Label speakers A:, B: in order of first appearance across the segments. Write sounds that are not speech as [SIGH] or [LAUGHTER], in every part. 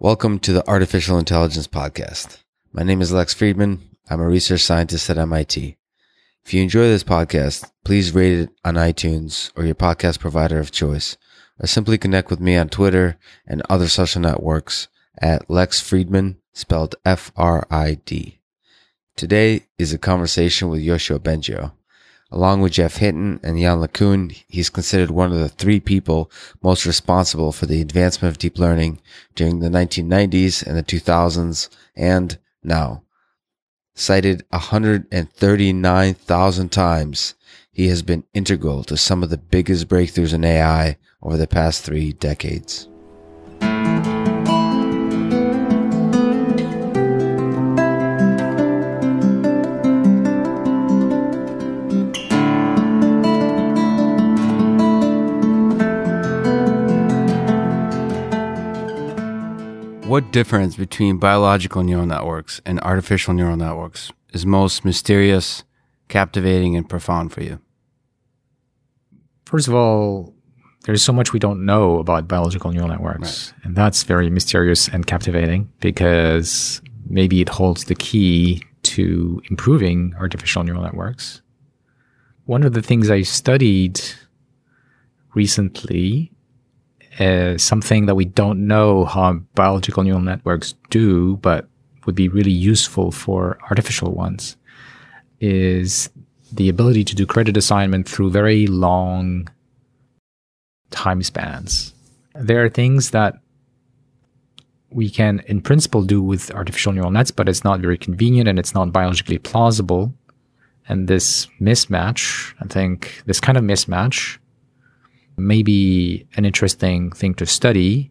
A: Welcome to the Artificial Intelligence Podcast. My name is Lex Fridman. I'm a research scientist at MIT. If you enjoy this podcast, please rate it on iTunes or your podcast provider of choice, or simply connect with me on Twitter and other social networks at Lex Fridman, spelled F-R-I-D. Today is a conversation with Yoshua Bengio. Along with Geoff Hinton and Yann LeCun, he's considered one of the three people most responsible for the advancement of deep learning during the 1990s and the 2000s and now. Cited 139,000 times, he has been integral to some of the biggest breakthroughs in AI over the past three decades. What difference between biological neural networks and artificial neural networks is most mysterious, captivating, and profound for you?
B: First of all, there's so much we don't know about biological neural networks.
A: Right.
B: And that's very mysterious and captivating because maybe it holds the key to improving artificial neural networks. One of the things I studied recently is something that we don't know how biological neural networks do, but would be really useful for artificial ones is the ability to do credit assignment through very long time spans. There are things that we can, in principle, do with artificial neural nets, but it's not very convenient and it's not biologically plausible. And this mismatch, I think, this kind of mismatch may be an interesting thing to study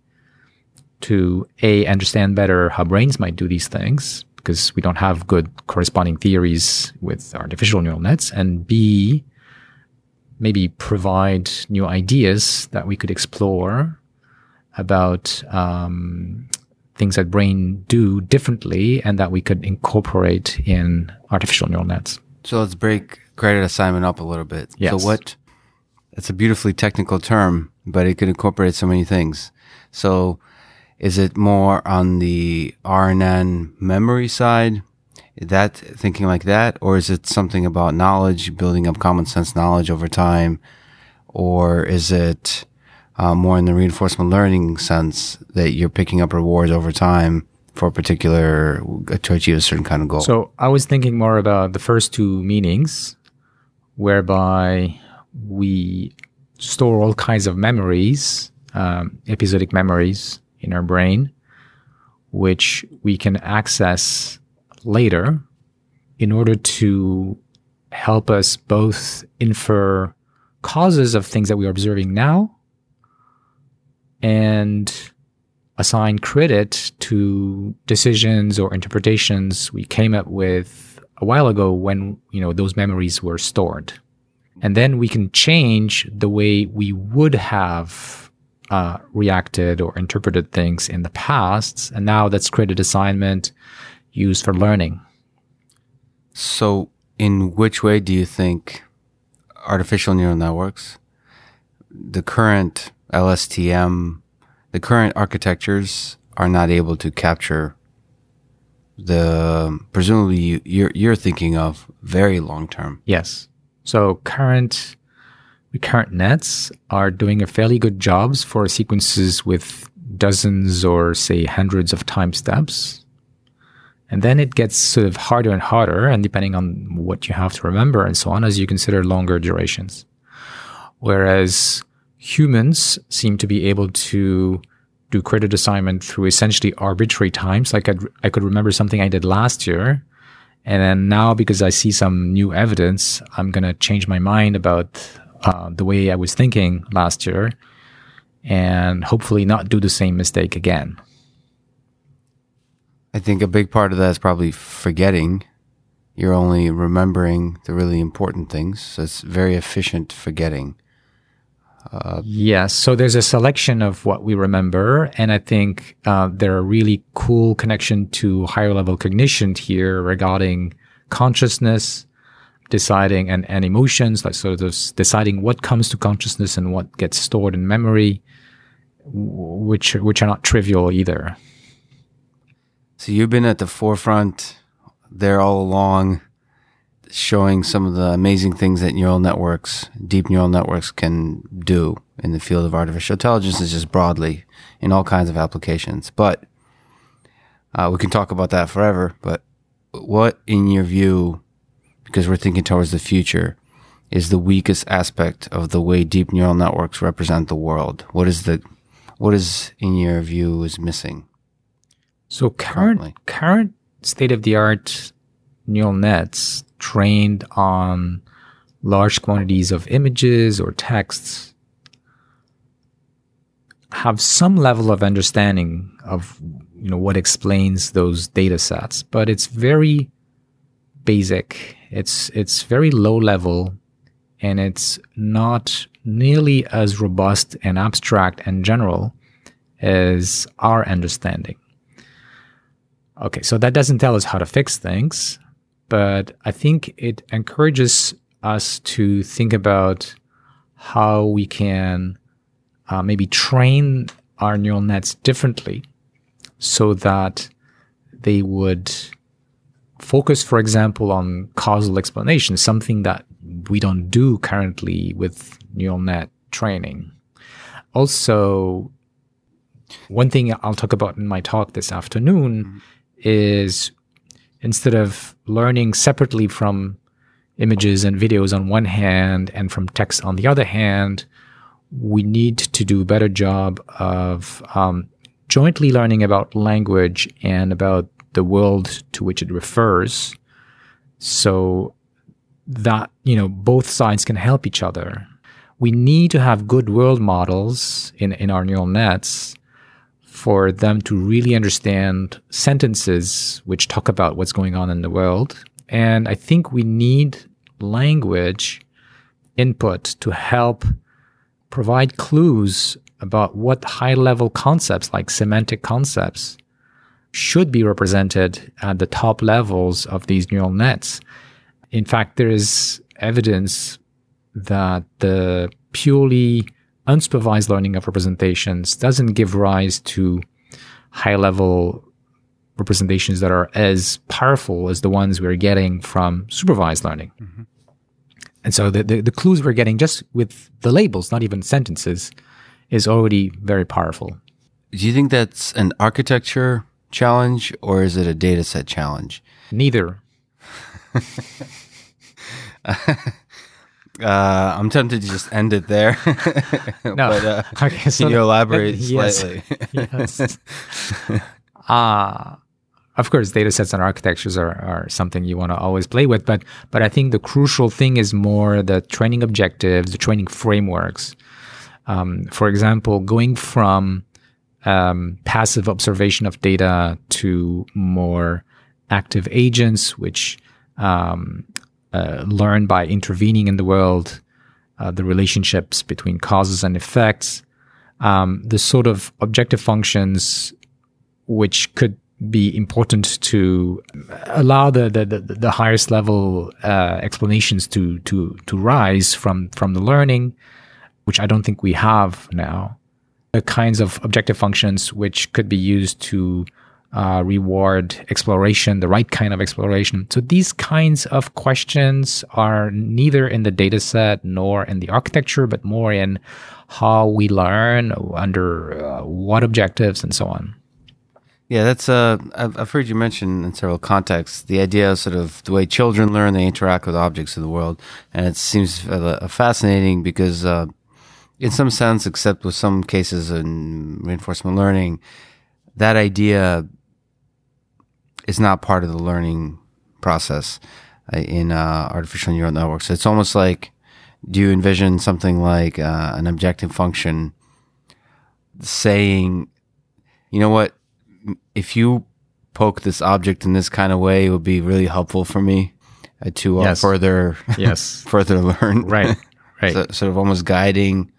B: to A, understand better how brains might do these things, because we don't have good corresponding theories with artificial neural nets, and B, maybe provide new ideas that we could explore about um, things that brain do differently and that we could incorporate in artificial neural nets.
A: So let's break credit assignment up a little bit.
B: Yes.
A: So what? It's a beautifully technical term, but it could incorporate so many things. So is it more on the RNN memory side? That thinking like that, or is it something about knowledge, building up common sense knowledge over time, or is it uh, more in the reinforcement learning sense that you're picking up rewards over time for a particular to achieve a certain kind of goal?
B: So I was thinking more about the first two meanings, whereby we store all kinds of memories, um, episodic memories in our brain, which we can access later in order to help us both infer causes of things that we are observing now and assign credit to decisions or interpretations we came up with a while ago when you know those memories were stored and then we can change the way we would have uh, reacted or interpreted things in the past and now that's credit assignment used for learning
A: So, in which way do you think artificial neural networks, the current LSTM, the current architectures are not able to capture the presumably you, you're you're thinking of very long term.
B: Yes. So current recurrent nets are doing a fairly good jobs for sequences with dozens or say hundreds of time steps. And then it gets sort of harder and harder, and depending on what you have to remember and so on, as you consider longer durations. Whereas humans seem to be able to do credit assignment through essentially arbitrary times. Like I'd, I could remember something I did last year. And then now, because I see some new evidence, I'm going to change my mind about uh, the way I was thinking last year and hopefully not do the same mistake again.
A: I think a big part of that is probably forgetting. You're only remembering the really important things. So it's very efficient forgetting.
B: Yes. So there's a selection of what we remember. And I think uh, there are really cool connection to higher level cognition here regarding consciousness, deciding and, and emotions, like sort of deciding what comes to consciousness and what gets stored in memory, which which are not trivial either.
A: So you've been at the forefront there all along, showing some of the amazing things that neural networks, deep neural networks can do in the field of artificial intelligence is just broadly in all kinds of applications. But uh, we can talk about that forever. But what, in your view, because we're thinking towards the future, is the weakest aspect of the way deep neural networks represent the world? What is the, what is, in your view, is missing?
B: So current
A: Currently.
B: current state of the art neural nets trained on large quantities of images or texts have some level of understanding of you know what explains those data sets, but it's very basic. It's it's very low level and it's not nearly as robust and abstract and general as our understanding. Okay, so that doesn't tell us how to fix things, but I think it encourages us to think about how we can uh, maybe train our neural nets differently so that they would focus, for example, on causal explanation, something that we don't do currently with neural net training. Also, one thing I'll talk about in my talk this afternoon is instead of learning separately from images and videos on one hand and from text on the other hand, we need to do a better job of um, jointly learning about language and about the world to which it refers. So that you know both sides can help each other. We need to have good world models in, in our neural nets for them to really understand sentences which talk about what's going on in the world and i think we need language input to help provide clues about what high level concepts like semantic concepts should be represented at the top levels of these neural nets. In fact, there is evidence that the purely unsupervised learning of representations doesn't give rise to high level representations that are as powerful as the ones we're getting from supervised learning. Mm-hmm. And so the, the, the clues we're getting just with the labels, not even sentences, is already very powerful.
A: Do you think that's an architecture challenge or is it a data set challenge?
B: Neither. [LAUGHS]
A: Uh, I'm tempted to just end it there. [LAUGHS]
B: No.
A: but, uh, [LAUGHS]
B: Okay, so
A: can you elaborate [LAUGHS]
B: yes.
A: slightly?
B: yes. Uh, of course, data sets and architectures are, are something you want to always play with, but but I think the crucial thing is more the training objectives, the training frameworks. Um, for example, going from um, passive observation of data to more active agents, which um, uh, learn by intervening in the world, uh, the relationships between causes and effects, um, the sort of objective functions which could be important to allow the the, the, the highest level uh, explanations to to to rise from from the learning, which I don't think we have now. The kinds of objective functions which could be used to uh, reward exploration, the right kind of exploration. So these kinds of questions are neither in the data set nor in the architecture, but more in how we learn, under uh, what objectives, and so on.
A: Yeah, that's uh, I've, I've heard you mention in several contexts the idea of sort of the way children learn, they interact with objects of the world, and it seems uh, fascinating because, uh, in some sense, except with some cases in reinforcement learning, that idea is not part of the learning process uh, in uh, artificial neural networks. It's almost like, do you envision something like uh, an objective function saying, you know what? if you poke this object in this kind of way, it would be really helpful for me uh, to uh,
B: Yes.
A: further [LAUGHS]
B: Yes.
A: further learn.
B: right. Right.
A: so, sort of almost guiding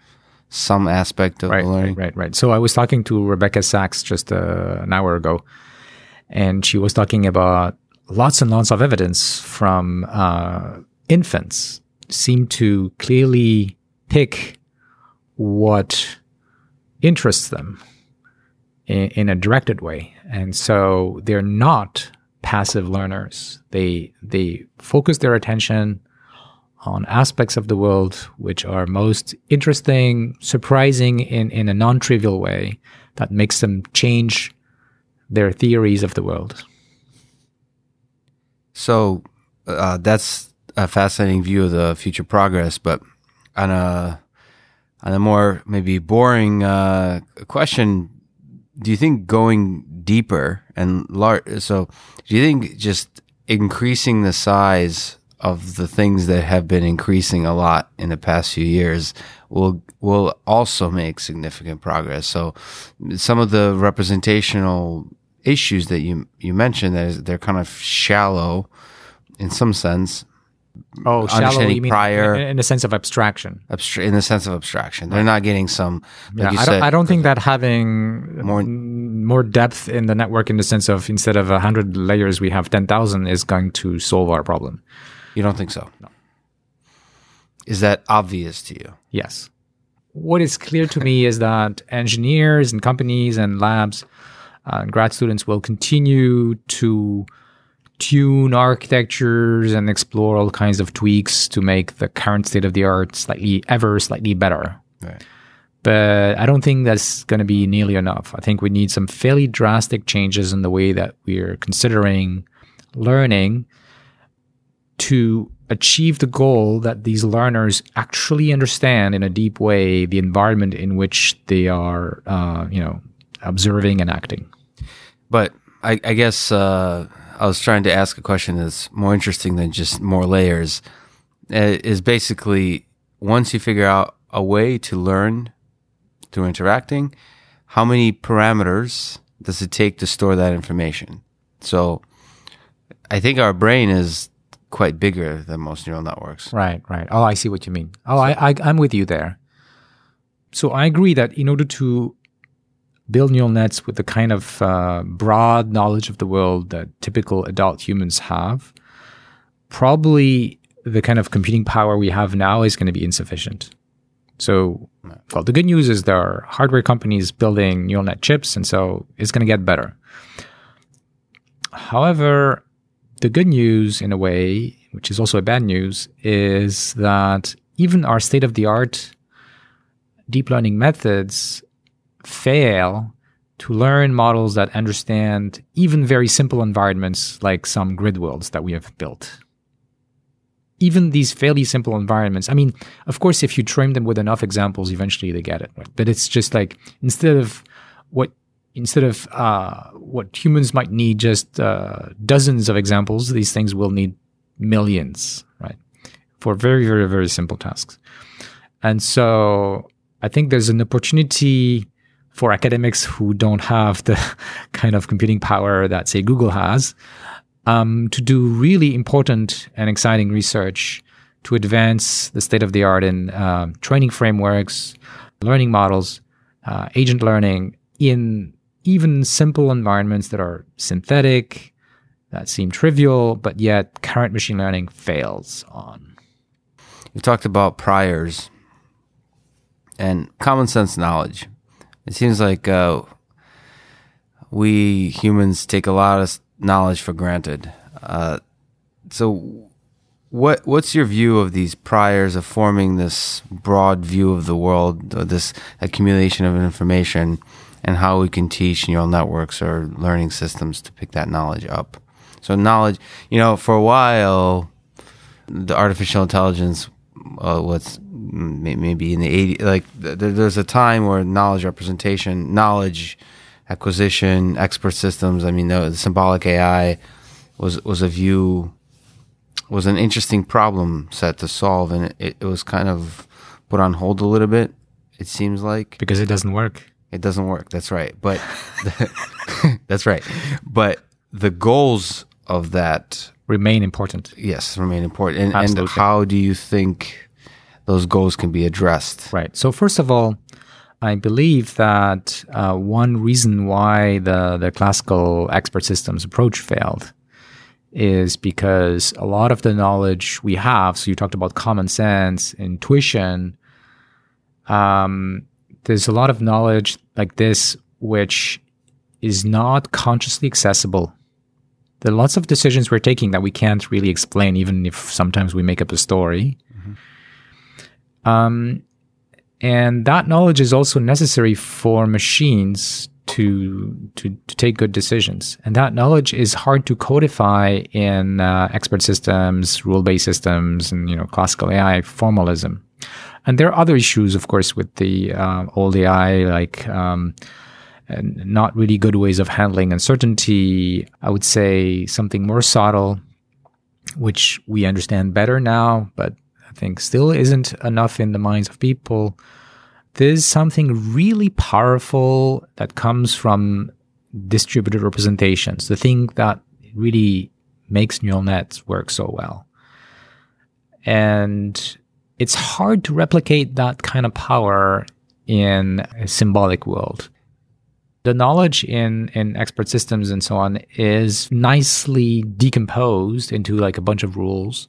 A: some aspect of
B: right,
A: the learning.
B: right, right, right. So I was talking to Rebecca Saxe just uh, an hour ago, and she was talking about lots and lots of evidence from uh, infants seem to clearly pick what interests them in, in a directed way. And so they're not passive learners. They they focus their attention on aspects of the world which are most interesting, surprising in, in a non-trivial way that makes them change their theories of the world.
A: So uh, that's a fascinating view of the future progress, but on a on a more maybe boring uh, question, do you think going deeper and large? So, do you think just increasing the size of the things that have been increasing a lot in the past few years will will also make significant progress? So, some of the representational issues that you you mentioned that they're kind of shallow in some sense
B: Oh, shallow. You mean
A: prior-
B: in, in the sense of abstraction?
A: abstra- in the sense of abstraction. They're not getting some. Like
B: Yeah,
A: you
B: I
A: said,
B: don't. I don't think that having
A: More-
B: more depth in the network, in the sense of instead of hundred layers, we have ten thousand, is going to solve our problem.
A: You don't think so? No. Is that obvious to you?
B: Yes. What is clear to me is that engineers and companies and labs and grad students will continue to tune architectures and explore all kinds of tweaks to make the current state of the art slightly ever slightly better.
A: Right.
B: But I don't think that's going to be nearly enough. I think we need some fairly drastic changes in the way that we're considering learning to achieve the goal that these learners actually understand in a deep way the environment in which they are, uh, you know, observing and acting.
A: But I, I guess uh, I was trying to ask a question that's more interesting than just more layers. Uh, Is basically once you figure out a way to learn through interacting, how many parameters does it take to store that information? So I think our brain is quite bigger than most neural networks.
B: Right, right. Oh, I see what you mean. Oh, I, I, I'm with you there. So I agree that in order to build neural nets with the kind of uh, broad knowledge of the world that typical adult humans have, probably the kind of computing power we have now is going to be insufficient. So, well, the good news is there are hardware companies building neural net chips, and so it's going to get better. However, the good news, in a way, which is also a bad news, is that even our state of the art deep learning methods fail to learn models that understand even very simple environments like some grid worlds that we have built. Even these fairly simple environments, I mean, of course, if you train them with enough examples, eventually they get it. Right? But it's just like instead of what instead of uh, what humans might need just uh, dozens of examples, these things will need millions, right? For very, very, very simple tasks. And so I think there's an opportunity for academics who don't have the [LAUGHS] kind of computing power that, say, Google has, um, to do really important and exciting research to advance the state of the art in uh, training frameworks, learning models, uh, agent learning in even simple environments that are synthetic, that seem trivial, but yet current machine learning fails on.
A: You talked about priors and common sense knowledge. It seems like uh, we humans take a lot of knowledge for granted. Uh, so, what what's your view of these priors of forming this broad view of the world, or this accumulation of information, and how we can teach neural networks or learning systems to pick that knowledge up? So, knowledge, you know, for a while, the artificial intelligence uh, may- maybe in the 80s like there's a time where knowledge representation knowledge acquisition expert systems i mean the, the symbolic ai was was a view was an interesting problem set to solve and it, it was kind of put on hold a little bit it seems like
B: Because it doesn't work.
A: it doesn't work. That's right. But [LAUGHS] [LAUGHS] that's right. But the goals of that,
B: Remain important.
A: yes, remain important. And, and how do you think those goals can be addressed?
B: Right. So first of all, I believe that uh, one reason why the the classical expert systems approach failed is because a lot of the knowledge we have. So you talked about common sense, intuition. Um, there's a lot of knowledge like this which is not consciously accessible. There are lots of decisions we're taking that we can't really explain, even if sometimes we make up a story. Um, and that knowledge is also necessary for machines to, to, to take good decisions. And that knowledge is hard to codify in uh, expert systems, rule-based systems, and you know classical AI formalism. And there are other issues, of course, with the uh, old AI, like um, not really good ways of handling uncertainty. I would say something more subtle, which we understand better now, but think still isn't enough in the minds of people. There's something really powerful that comes from distributed representations, the thing that really makes neural nets work so well. And it's hard to replicate that kind of power in a symbolic world. The knowledge in, in expert systems and so on is nicely decomposed into like a bunch of rules.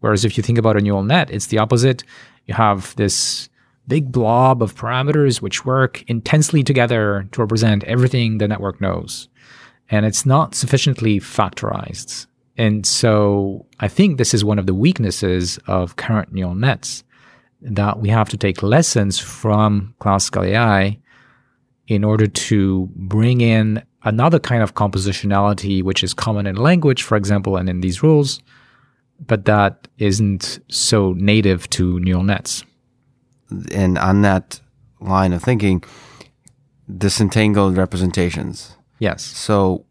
B: Whereas if you think about a neural net, it's the opposite. You have this big blob of parameters which work intensely together to represent everything the network knows. And it's not sufficiently factorized. And so I think this is one of the weaknesses of current neural nets that we have to take lessons from classical AI in order to bring in another kind of compositionality, which is common in language, for example, and in these rules, but that isn't so native to neural nets.
A: And on that line of thinking, disentangled representations.
B: Yes.
A: So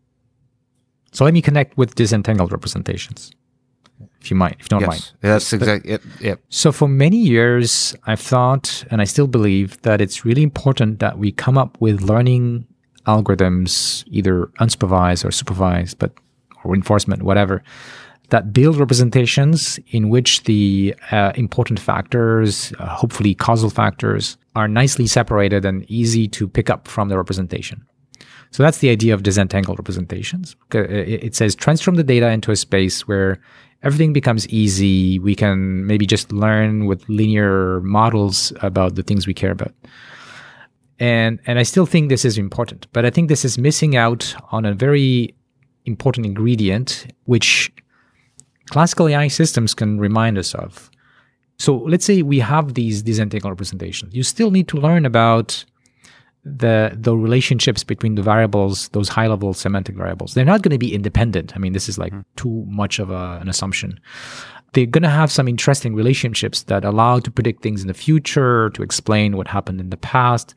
B: so let me connect with disentangled representations, if you might, if you don't
A: yes,
B: mind.
A: that's exactly it. Yep.
B: So for many years, I've thought, and I still believe that it's really important that we come up with learning algorithms, either unsupervised or supervised, but or reinforcement, whatever, that build representations in which the uh, important factors, uh, hopefully causal factors, are nicely separated and easy to pick up from the representation. So that's the idea of disentangled representations. It says transform the data into a space where everything becomes easy. We can maybe just learn with linear models about the things we care about. And, and I still think this is important, but I think this is missing out on a very important ingredient, which classical AI systems can remind us of. So let's say we have these disentangled representations. You still need to learn about the the relationships between the variables, those high level semantic variables, they're not going to be independent. I mean, this is like mm. too much of a, an assumption. They're going to have some interesting relationships that allow to predict things in the future, to explain what happened in the past.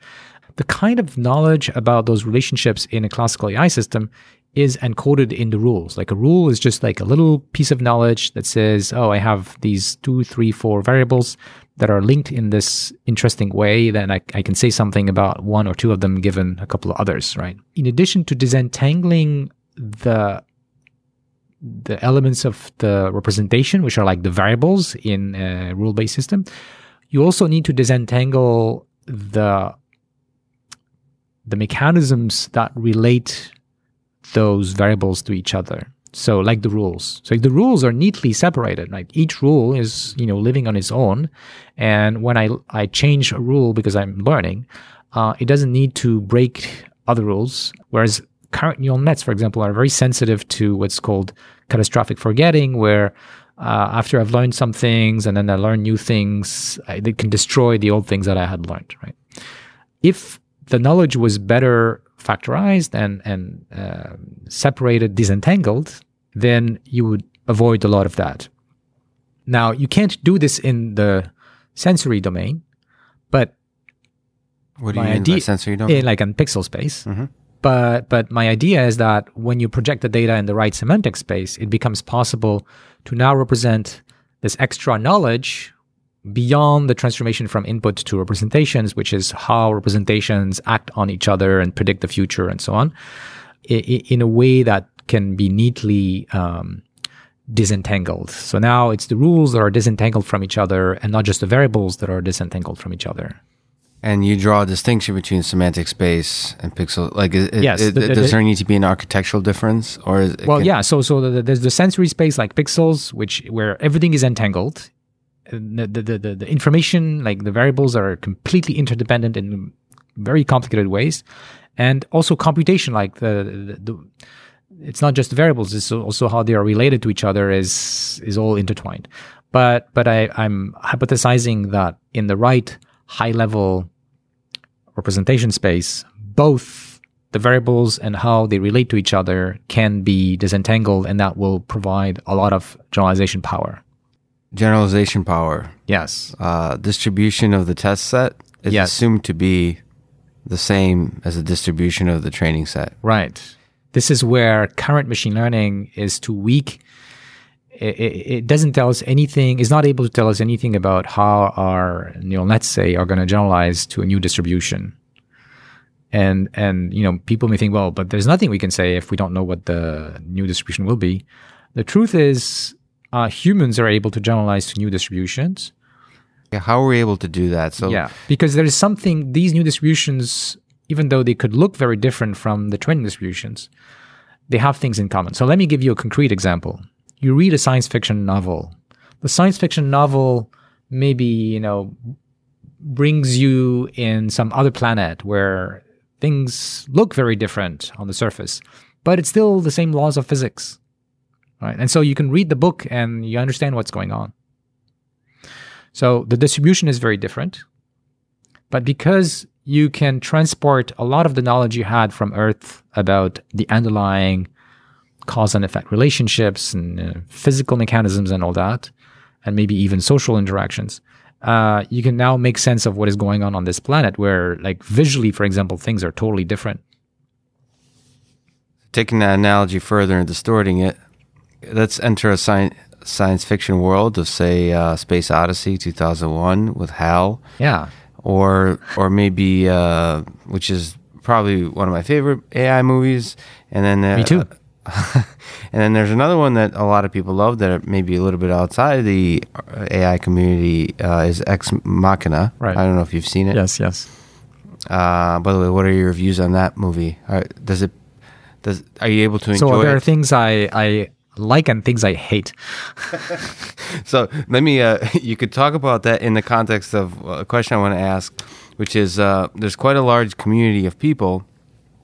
B: The kind of knowledge about those relationships in a classical AI system is encoded in the rules. Like a rule is just like a little piece of knowledge that says, oh, I have these two, three, four variables that are linked in this interesting way, then I, I, can say something about one or two of them given a couple of others, right? In addition to disentangling the the elements of the representation, which are like the variables in a rule-based system, you also need to disentangle the the mechanisms that relate those variables to each other. So like the rules. So the rules are neatly separated. Like each rule is, you know, living on its own. And when I, I change a rule because I'm learning, uh, it doesn't need to break other rules. Whereas current neural nets, for example, are very sensitive to what's called catastrophic forgetting, where uh, after I've learned some things and then I learn new things, I, they can destroy the old things that I had learned, right? If the knowledge was better factorized and and uh, separated, disentangled, then you would avoid a lot of that. Now you can't do this in the sensory domain, but
A: what do you mean idea, by sensory domain?
B: In, like in pixel space. Mm-hmm. But but my idea is that when you project the data in the right semantic space, it becomes possible to now represent this extra knowledge beyond the transformation from input to representations, which is how representations act on each other and predict the future and so on, in a way that can be neatly um, disentangled. So now it's the rules that are disentangled from each other and not just the variables that are disentangled from each other.
A: And you draw a distinction between semantic space and pixel. Like, it,
B: yes,
A: it, the, the, does there need to be an architectural difference, or
B: well, can, yeah. So, so the, there's the sensory space like pixels, which where everything is entangled, the, the, the, the information, like the variables are completely interdependent in very complicated ways. and also computation, like the, the, the it's not just variables; it's also how they are related to each other is is all intertwined. But but I, I'm hypothesizing that in the right high level representation space, both the variables and how they relate to each other can be disentangled, and that will provide a lot of generalization power.
A: Generalization power.
B: Yes.
A: Uh, distribution of the test set is
B: Yes.
A: assumed to be the same as the distribution of the training set.
B: Right. This is where current machine learning is too weak. It, it, it doesn't tell us anything, is not able to tell us anything about how our neural nets, say, are going to generalize to a new distribution. And, and, you know, people may think, well, but there's nothing we can say if we don't know what the new distribution will be. The truth is, uh, humans are able to generalize to new distributions.
A: Yeah, How are we able to do that? So
B: Yeah, because there is something, these new distributions, even though they could look very different from the training distributions, they have things in common. So let me give you a concrete example. You read a science fiction novel. The science fiction novel maybe, you know, brings you in some other planet where things look very different on the surface, but it's still the same laws of physics. Right? And so you can read the book and you understand what's going on. So the distribution is very different. But because you can transport a lot of the knowledge you had from Earth about the underlying cause and effect relationships and uh, physical mechanisms and all that, and maybe even social interactions, uh, you can now make sense of what is going on on this planet where, like, visually, for example, things are totally different.
A: taking that analogy further and distorting it, let's enter a science science fiction world of say uh, Space Odyssey 2001 with HAL,
B: Yeah.
A: or or maybe uh, which is probably one of my favorite AI movies, and then uh,
B: Me too. [LAUGHS]
A: and then there's another one that a lot of people love that maybe a little bit outside of the AI community uh, is Ex Machina.
B: Right.
A: I don't know if you've seen it.
B: Yes, yes.
A: Uh, by the way, what are your views on that movie? Uh, does it does are you able to enjoy
B: So there are things I, I like and things I hate. [LAUGHS]
A: So let me. Uh, [LAUGHS] you could talk about that in the context of a question I want to ask, which is uh, there's quite a large community of people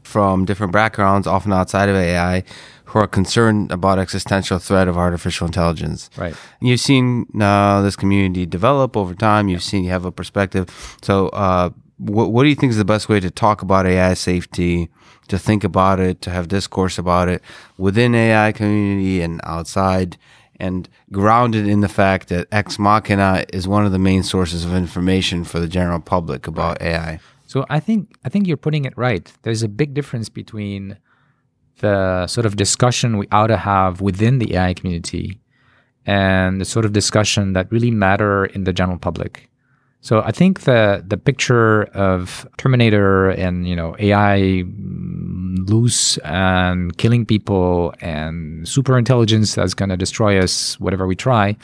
A: from different backgrounds, often outside of AI, who are concerned about existential threat of artificial intelligence.
B: Right.
A: You've seen uh, this community develop over time. You've seen you have a perspective. So, uh, what what do you think is the best way to talk about AI safety? To think about it, to have discourse about it within AI community and outside, and grounded in the fact that Ex Machina is one of the main sources of information for the general public about AI.
B: So I think I think you're putting it right. There's a big difference between the sort of discussion we ought to have within the AI community and the sort of discussion that really matter in the general public. So I think the the picture of Terminator and you know AI mm, loose and killing people and super intelligence that's going to destroy us whatever we try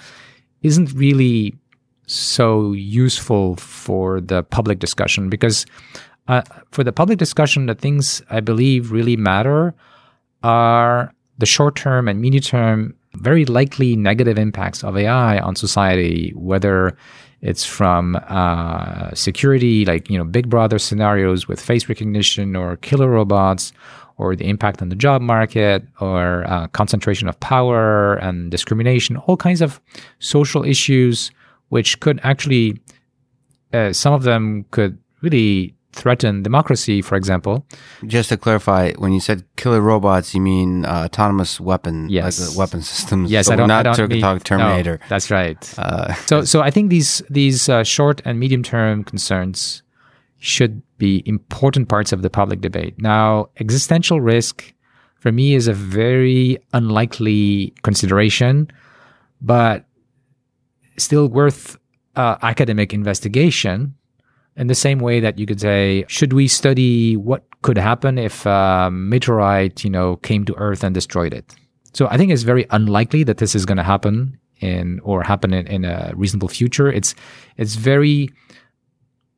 B: isn't really so useful for the public discussion because uh, for the public discussion, the things I believe really matter are the short term and medium term, very likely negative impacts of AI on society, whether it's from uh, security, like you know, Big Brother scenarios with face recognition or killer robots, or the impact on the job market, or uh, concentration of power and discrimination, all kinds of social issues which could actually, uh, some of them could really threaten democracy, for example.
A: Just to clarify, when you said killer robots, you mean uh, autonomous weapon,
B: Yes.
A: like the weapon systems.
B: Yes,
A: so
B: I don't.
A: not
B: I don't
A: Turk
B: mean-
A: Terminator.
B: No, that's right.
A: Uh, [LAUGHS]
B: so, so I think these these uh, short and medium term concerns should be important parts of the public debate. Now, existential risk for me is a very unlikely consideration, but still worth uh, academic investigation. In the same way that you could say, should we study what could happen if a meteorite, you know, came to Earth and destroyed it? So I think it's very unlikely that this is going to happen in or happen in, in a reasonable future. It's it's very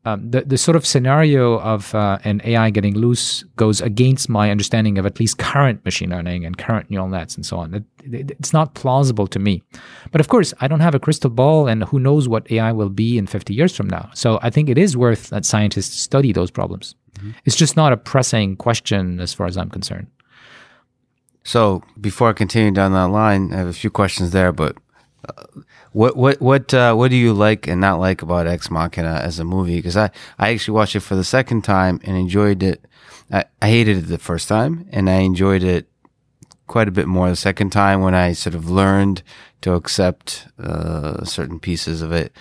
B: um, the the sort of scenario of uh, an AI getting loose goes against my understanding of at least current machine learning and current neural nets and so on. It, it, it's not plausible to me. But of course, I don't have a crystal ball, and who knows what AI will be in 50 years from now. So I think it is worth that scientists study those problems. It's just not a pressing question as far as I'm concerned.
A: So before I continue down that line, I have a few questions there. But what what what uh, what do you like and not like about Ex Machina as a movie? Because I I actually watched it for the second time and enjoyed it. I, I hated it the first time, and I enjoyed it quite a bit more the second time when I sort of learned to accept uh, certain pieces of it.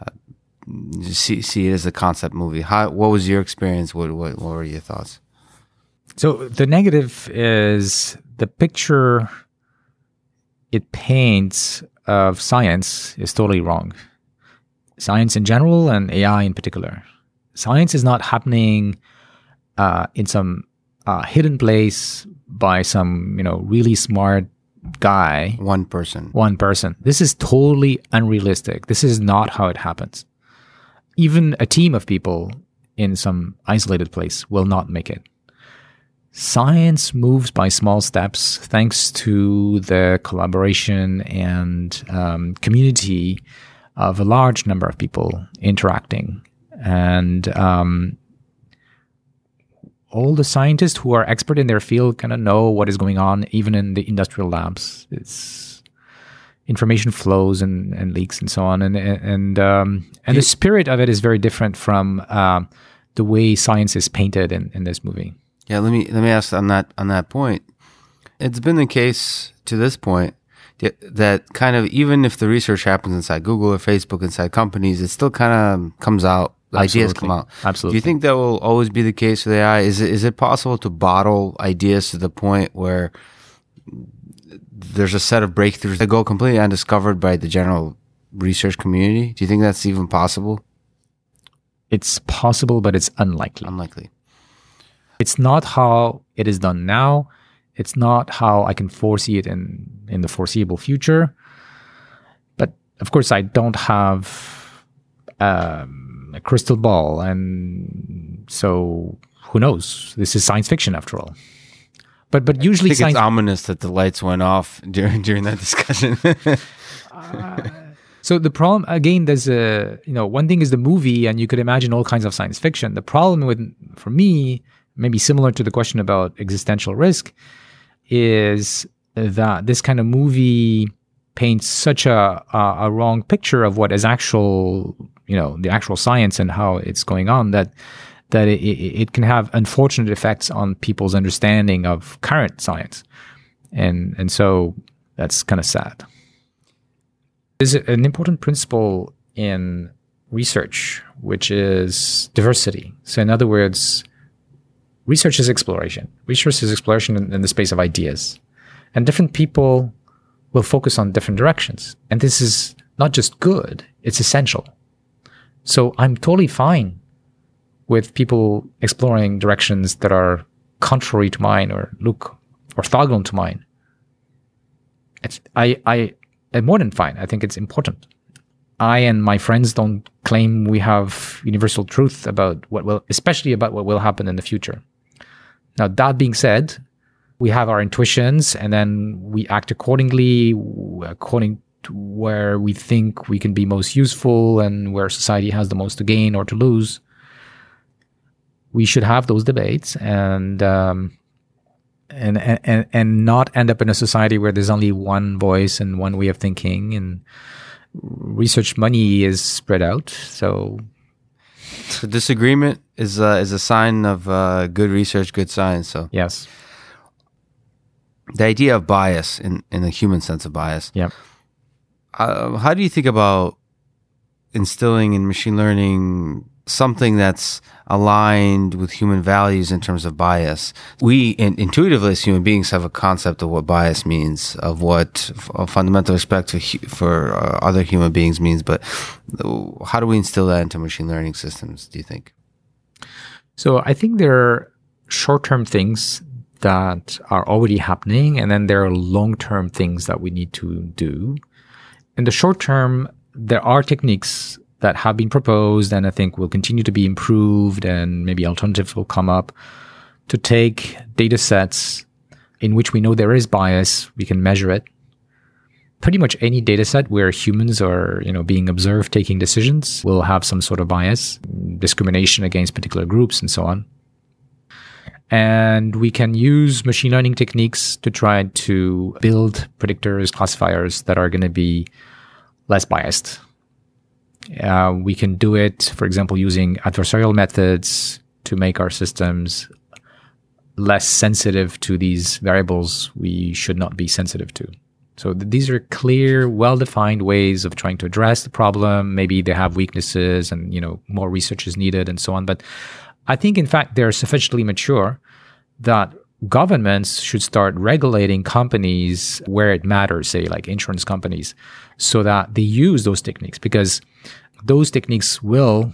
A: Uh, see see it as a concept movie. How what was your experience? What what, what were your thoughts?
B: So the negative is the picture it paints of science is totally wrong. Science in general and AI in particular. Science is not happening uh, in some uh, hidden place by some you know really smart guy.
A: One person.
B: One person. This is totally unrealistic. This is not how it happens. Even a team of people in some isolated place will not make it. Science moves by small steps thanks to the collaboration and um, community of a large number of people interacting. And um, all the scientists who are expert in their field kind of know what is going on, even in the industrial labs. It's information flows and, and leaks and so on. And, and, um, and the spirit of it is very different from uh, the way science is painted in, in this movie.
A: Yeah, let me let me ask on that on that point. It's been the case to this point that kind of even if the research happens inside Google or Facebook inside companies, it still kind of comes out.
B: Absolutely.
A: Ideas come out.
B: Absolutely.
A: Do you think that will always be the case with AI? Is it is it possible to bottle ideas to the point where there's a set of breakthroughs that go completely undiscovered by the general research community? Do you think that's even possible?
B: It's possible, but it's unlikely.
A: Unlikely.
B: It's not how it is done now. It's not how I can foresee it in, in the foreseeable future. But of course, I don't have um, a crystal ball. And so who knows? This is science fiction after all. But, but usually
A: I think
B: science
A: it's ominous that the lights went off [LAUGHS] during during that discussion. [LAUGHS]
B: So the problem again, there's a you know one thing is the movie, and you could imagine all kinds of science fiction. The problem with for me, maybe similar to the question about existential risk, is that this kind of movie paints such a, a a wrong picture of what is actual you know the actual science and how it's going on that that it, it, can have unfortunate effects on people's understanding of current science, and and so that's kind of sad. There's an important principle in research, which is diversity. So, in other words, research is exploration. Research is exploration in, in, the space of ideas. And different people will focus on different directions. And this is not just good, it's essential. So, I'm totally fine with people exploring directions that are contrary to mine or look orthogonal to mine. It's, I, I, and more than fine. I think it's important. I and my friends don't claim we have universal truth about what will, especially about what will happen in the future. Now, that being said, we have our intuitions and then we act accordingly, according to where we think we can be most useful and where society has the most to gain or to lose. We should have those debates and, um, and and and not end up in a society where there's only one voice and one way of thinking and research money is spread out so
A: so disagreement is uh, is a sign of uh, good research good science so.
B: Yes.
A: The idea of bias in in the human sense of bias.
B: Yeah
A: uh, how do you think about instilling in machine learning something that's aligned with human values in terms of bias. We in, intuitively as human beings have a concept of what bias means, of what fundamental respect for, for uh, other human beings means. But how do we instill that into machine learning systems? Do you think?
B: So I think there are short-term things that are already happening, and then there are long-term things that we need to do. In the short term, there are techniques that have been proposed and I think will continue to be improved and maybe alternatives will come up to take data sets in which we know there is bias, we can measure it. Pretty much any data set where humans are, you know, being observed taking decisions will have some sort of bias, discrimination against particular groups and so on. And we can use machine learning techniques to try to build predictors, classifiers that are going to be less biased. Uh, we can do it, for example, using adversarial methods to make our systems less sensitive to these variables we should not be sensitive to. So th- these are clear, well-defined ways of trying to address the problem. Maybe they have weaknesses and, you know, more research is needed and so on. But I think, in fact, they're sufficiently mature that governments should start regulating companies where it matters, say like insurance companies, so that they use those techniques because those techniques will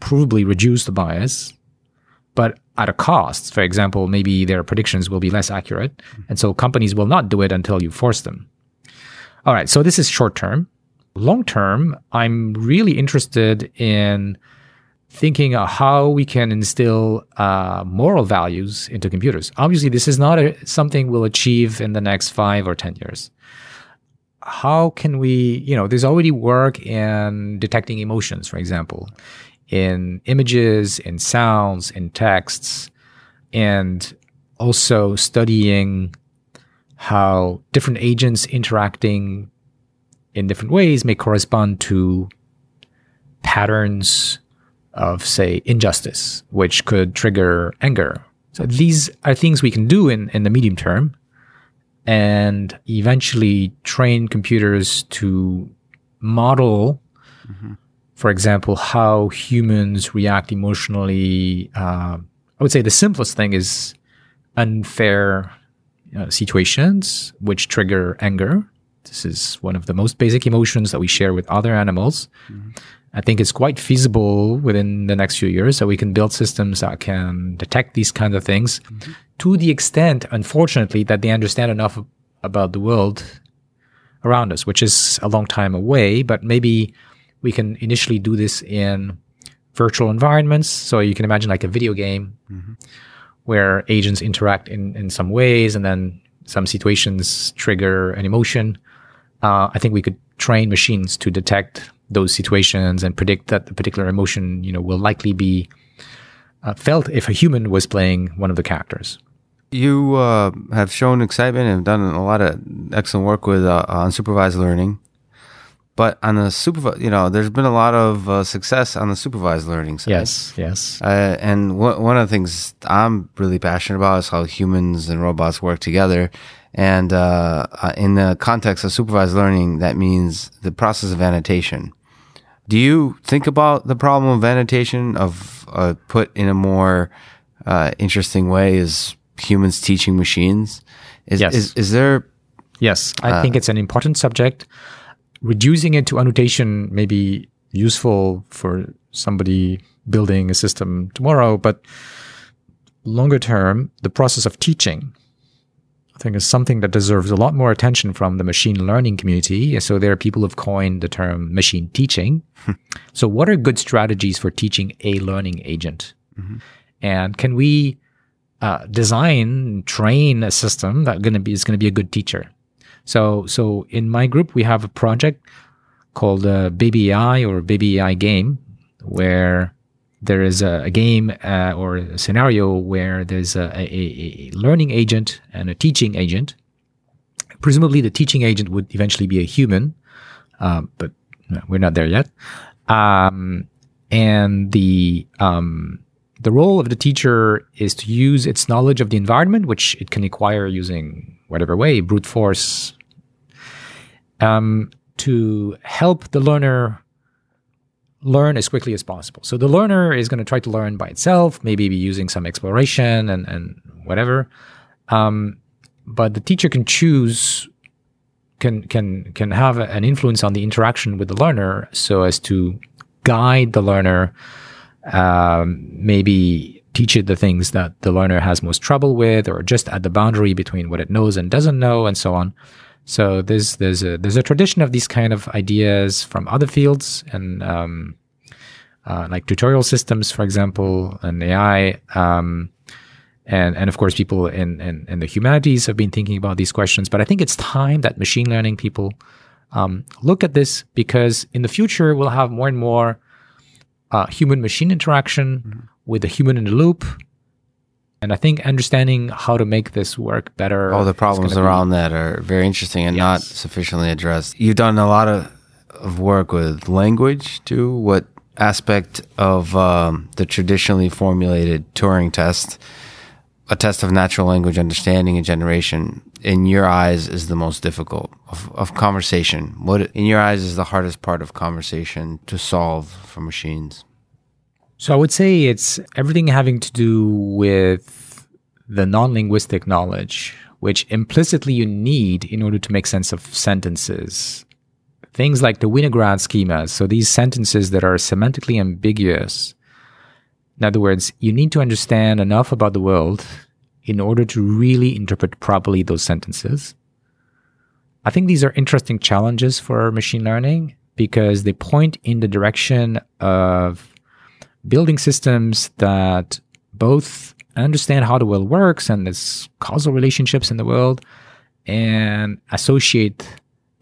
B: probably reduce the bias, but at a cost. For example, maybe their predictions will be less accurate. And so companies will not do it until you force them. All right. So this is short term. Long term, I'm really interested in thinking of how we can instill uh, moral values into computers. Obviously, this is not a, something we'll achieve in the next five or 10 years. How can we, you know, there's already work in detecting emotions, for example, in images, in sounds, in texts, and also studying how different agents interacting in different ways may correspond to patterns of, say, injustice, which could trigger anger. So these are things we can do in, in the medium term and eventually train computers to model, mm-hmm. for example, how humans react emotionally. Uh, I would say the simplest thing is unfair uh, situations which trigger anger. This is one of the most basic emotions that we share with other animals. Mm-hmm. I think it's quite feasible within the next few years that we can build systems that can detect these kinds of things mm-hmm. to the extent, unfortunately, that they understand enough about the world around us, which is a long time away, but maybe we can initially do this in virtual environments. So you can imagine like a video game mm-hmm. where agents interact in, in some ways and then some situations trigger an emotion. Uh, I think we could train machines to detect those situations and predict that the particular emotion, you know, will likely be uh, felt if a human was playing one of the characters.
A: You uh, have shown excitement and done a lot of excellent work with uh, unsupervised learning. But on the supervised, you know, there's been a lot of uh, success on the supervised learning side.
B: Yes, yes.
A: Uh, and one of the things I'm really passionate about is how humans and robots work together. And uh, uh, in the context of supervised learning, that means the process of annotation. Do you think about the problem of annotation of uh, put in a more uh, interesting way is humans teaching machines? Is,
B: yes.
A: Is, is there?
B: Yes, I uh, think it's an important subject. Reducing it to annotation may be useful for somebody building a system tomorrow, but longer term, the process of teaching I think is something that deserves a lot more attention from the machine learning community. So there are people who've coined the term machine teaching. [LAUGHS] so what are good strategies for teaching a learning agent? Mm-hmm. And can we uh, design, train a system that gonna be is gonna be a good teacher? So so in my group we have a project called uh, Baby AI or Baby AI Game, where there is a, a game uh, or a scenario where there's a, a, a, learning agent and a teaching agent. Presumably, the teaching agent would eventually be a human, um, but we're not there yet. Um, and the um, the role of the teacher is to use its knowledge of the environment, which it can acquire using whatever way, brute force, um, to help the learner learn as quickly as possible. So the learner is going to try to learn by itself, maybe be using some exploration and, and whatever. Um, but the teacher can choose, can, can, can have an influence on the interaction with the learner so as to guide the learner, um, maybe teach it the things that the learner has most trouble with or just at the boundary between what it knows and doesn't know and so on. So there's there's a there's a tradition of these kind of ideas from other fields and um, uh, like tutorial systems, for example, and AI. Um, and and of course, people in, in, in the humanities have been thinking about these questions. But I think it's time that machine learning people um, look at this because in the future we'll have more and more uh, human machine interaction mm-hmm. with a human in the loop And I think understanding how to make this work better.
A: All the problems around be, that are very interesting and yes. not sufficiently addressed. You've done a lot of, of work with language too. What aspect of um, the traditionally formulated Turing test, a test of natural language understanding and generation, in your eyes is the most difficult of, of conversation? What in your eyes is the hardest part of conversation to solve for machines?
B: So I would say it's everything having to do with the non-linguistic knowledge, which implicitly you need in order to make sense of sentences. Things like the Winograd schemas, so these sentences that are semantically ambiguous. In other words, you need to understand enough about the world in order to really interpret properly those sentences. I think these are interesting challenges for machine learning because they point in the direction of building systems that both understand how the world works and its causal relationships in the world and associate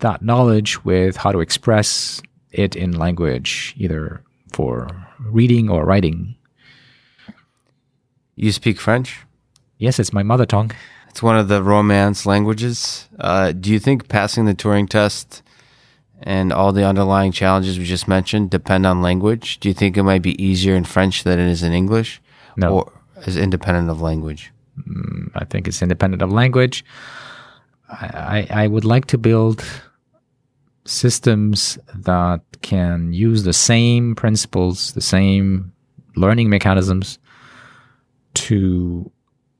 B: that knowledge with how to express it in language, either for reading or writing.
A: You speak French?
B: Yes, it's my mother tongue.
A: It's one of the Romance languages. Uh, do you think passing the Turing test and all the underlying challenges we just mentioned depend on language? Do you think it might be easier in French than it is in English?
B: No.
A: Or is independent of language?
B: Mm, I think it's independent of language. I, I, I would like to build systems that can use the same principles, the same learning mechanisms to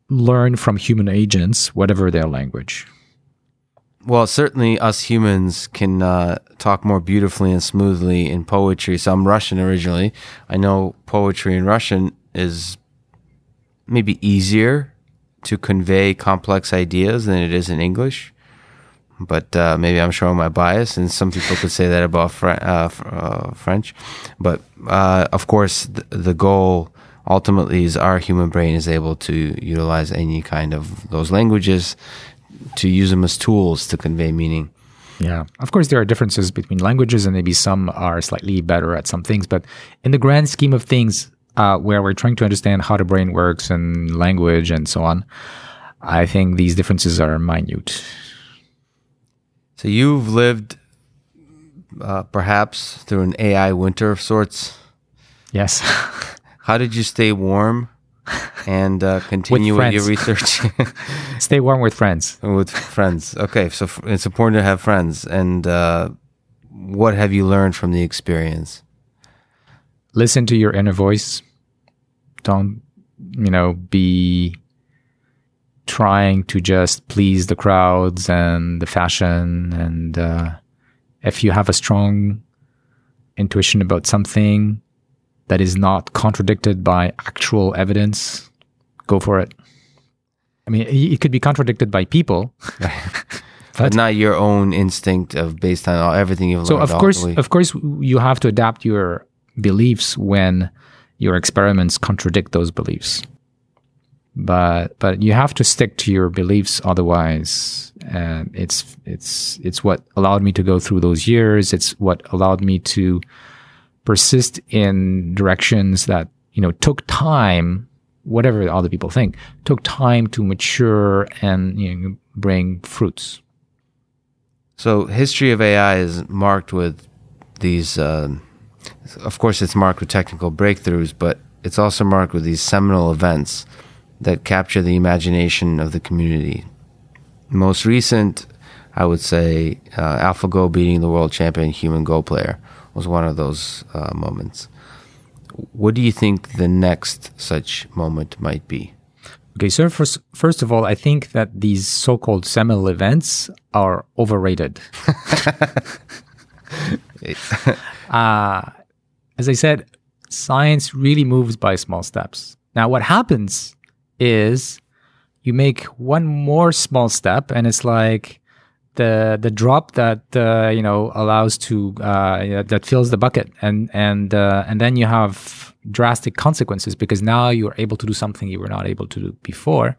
B: learn from human agents, whatever their language.
A: Well, certainly us humans can uh, talk more beautifully and smoothly in poetry. So I'm Russian originally. I know poetry in Russian is maybe easier to convey complex ideas than it is in English. But uh, maybe I'm showing my bias, and some people could say that about Fr- uh, uh, French. But uh, of course, th- the goal ultimately is our human brain is able to utilize any kind of those languages to use them as tools to convey meaning.
B: Yeah. Of course, there are differences between languages, and maybe some are slightly better at some things. But in the grand scheme of things, uh, where we're trying to understand how the brain works and language and so on, I think these differences are minute.
A: So you've lived uh, perhaps through an AI winter of sorts.
B: Yes. [LAUGHS]
A: How did you stay warm and uh, continue with, with, your research? [LAUGHS]
B: stay warm with friends.
A: with friends. Okay, so f- it's important to have friends. And uh, what have you learned from the experience?
B: Listen to your inner voice. Don't, you know, be trying to just please the crowds and the fashion. And uh, if you have a strong intuition about something, that is not contradicted by actual evidence, go for it. I mean, it could be contradicted by people, [LAUGHS]
A: but, not your own instinct of based on everything you've
B: so
A: learned.
B: So of course, of course, you have to adapt your beliefs when your experiments contradict those beliefs. But but you have to stick to your beliefs, otherwise, uh, it's it's it's what allowed me to go through those years. It's what allowed me to persist in directions that you know took time whatever other people think took time to mature and you know, bring fruits.
A: So history of ai is marked with these uh, of course it's marked with technical breakthroughs but it's also marked with these seminal events that capture the imagination of the community. Most recent i would say uh, alphago beating the world champion human go player was one of those uh, moments. What do you think the next such moment might be?
B: Okay, so first, first of all, I think that these so-called seminal events are overrated. [LAUGHS] [LAUGHS] uh, as I said, science really moves by small steps. Now, what happens is you make one more small step, and it's like the the drop that uh, you know allows to uh, that fills the bucket. And and uh, and then you have drastic consequences because now you're able to do something you were not able to do before.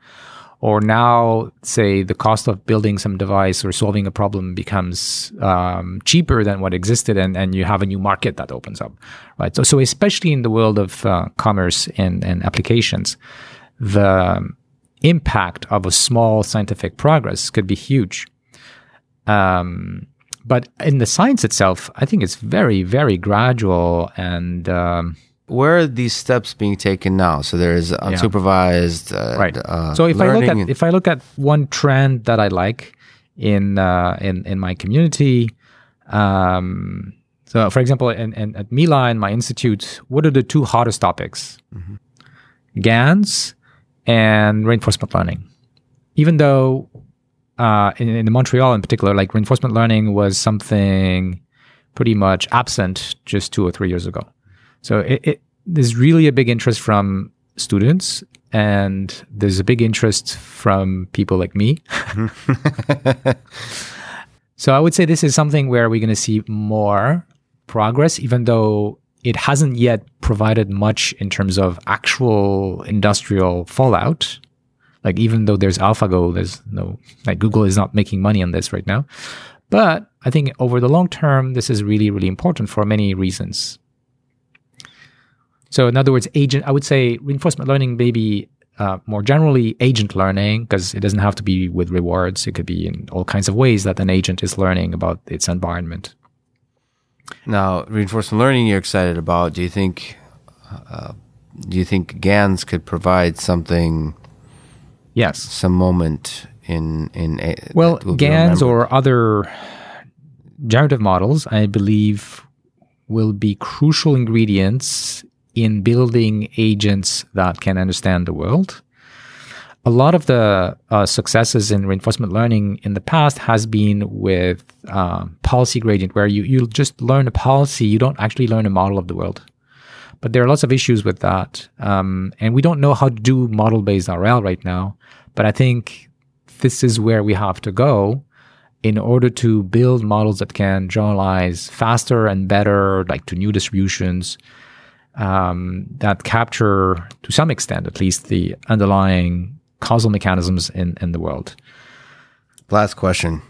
B: Or now say the cost of building some device or solving a problem becomes um, cheaper than what existed and, and you have a new market that opens up right? So so especially in the world of uh, commerce and, and applications the impact of a small scientific progress could be huge. Um, but in the science itself, I think it's very, very gradual and. Um,
A: where are these steps being taken now? So there's unsupervised, uh,
B: right?
A: Uh,
B: so if I look at if I look at one trend that I like in uh, in in my community, um, so for example, in, in, at Mila in my institute, what are the two hottest topics? GANs and reinforcement learning. Even though uh, in, in Montreal in particular, like reinforcement learning was something pretty much absent just two or three years ago. So it, it, there's really a big interest from students, and there's a big interest from people like me. [LAUGHS] so I would say this is something where we're going to see more progress, even though it hasn't yet provided much in terms of actual industrial fallout. Like even though there's AlphaGo, there's no like Google is not making money on this right now. But I think over the long term, this is really, really important for many reasons. So in other words, agent, I would say reinforcement learning maybe uh, more generally agent learning because it doesn't have to be with rewards. It could be in all kinds of ways that an agent is learning about its environment.
A: Now, reinforcement learning you're excited about. Do you think uh, do you think GANs could provide something
B: Yes.
A: some moment in in a,
B: Well, GANs or other generative models, I believe, will be crucial ingredients in building agents that can understand the world. A lot of the uh, successes in reinforcement learning in the past has been with um, policy gradient, where you, you just learn a policy, you don't actually learn a model of the world. But there are lots of issues with that. Um, and we don't know how to do model based RL right now. But I think this is where we have to go in order to build models that can generalize faster and better, like to new distributions um, that capture, to some extent at least, the underlying causal mechanisms in, in the world.
A: Last question.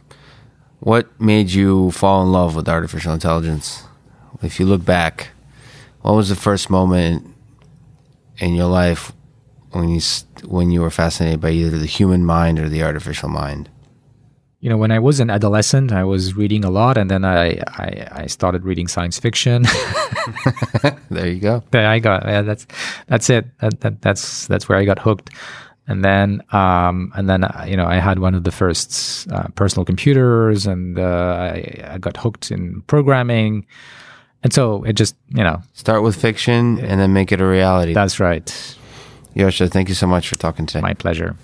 A: What made you fall in love with artificial intelligence? If you look back, what was the first moment in your life when you when you were fascinated by either the human mind or the artificial mind?
B: You know, when I was an adolescent, I was reading a lot, and then I I, I started reading science fiction. [LAUGHS]
A: There you go.
B: There I got yeah, that's that's it. That, that that's that's where I got hooked. And then um and then uh, you know I had one of the first uh, personal computers, and uh, I, I got hooked in programming. And so it just you know
A: Start with fiction and then make it a reality.
B: that's right.
A: Yoshua, thank you so much for talking today.
B: My pleasure.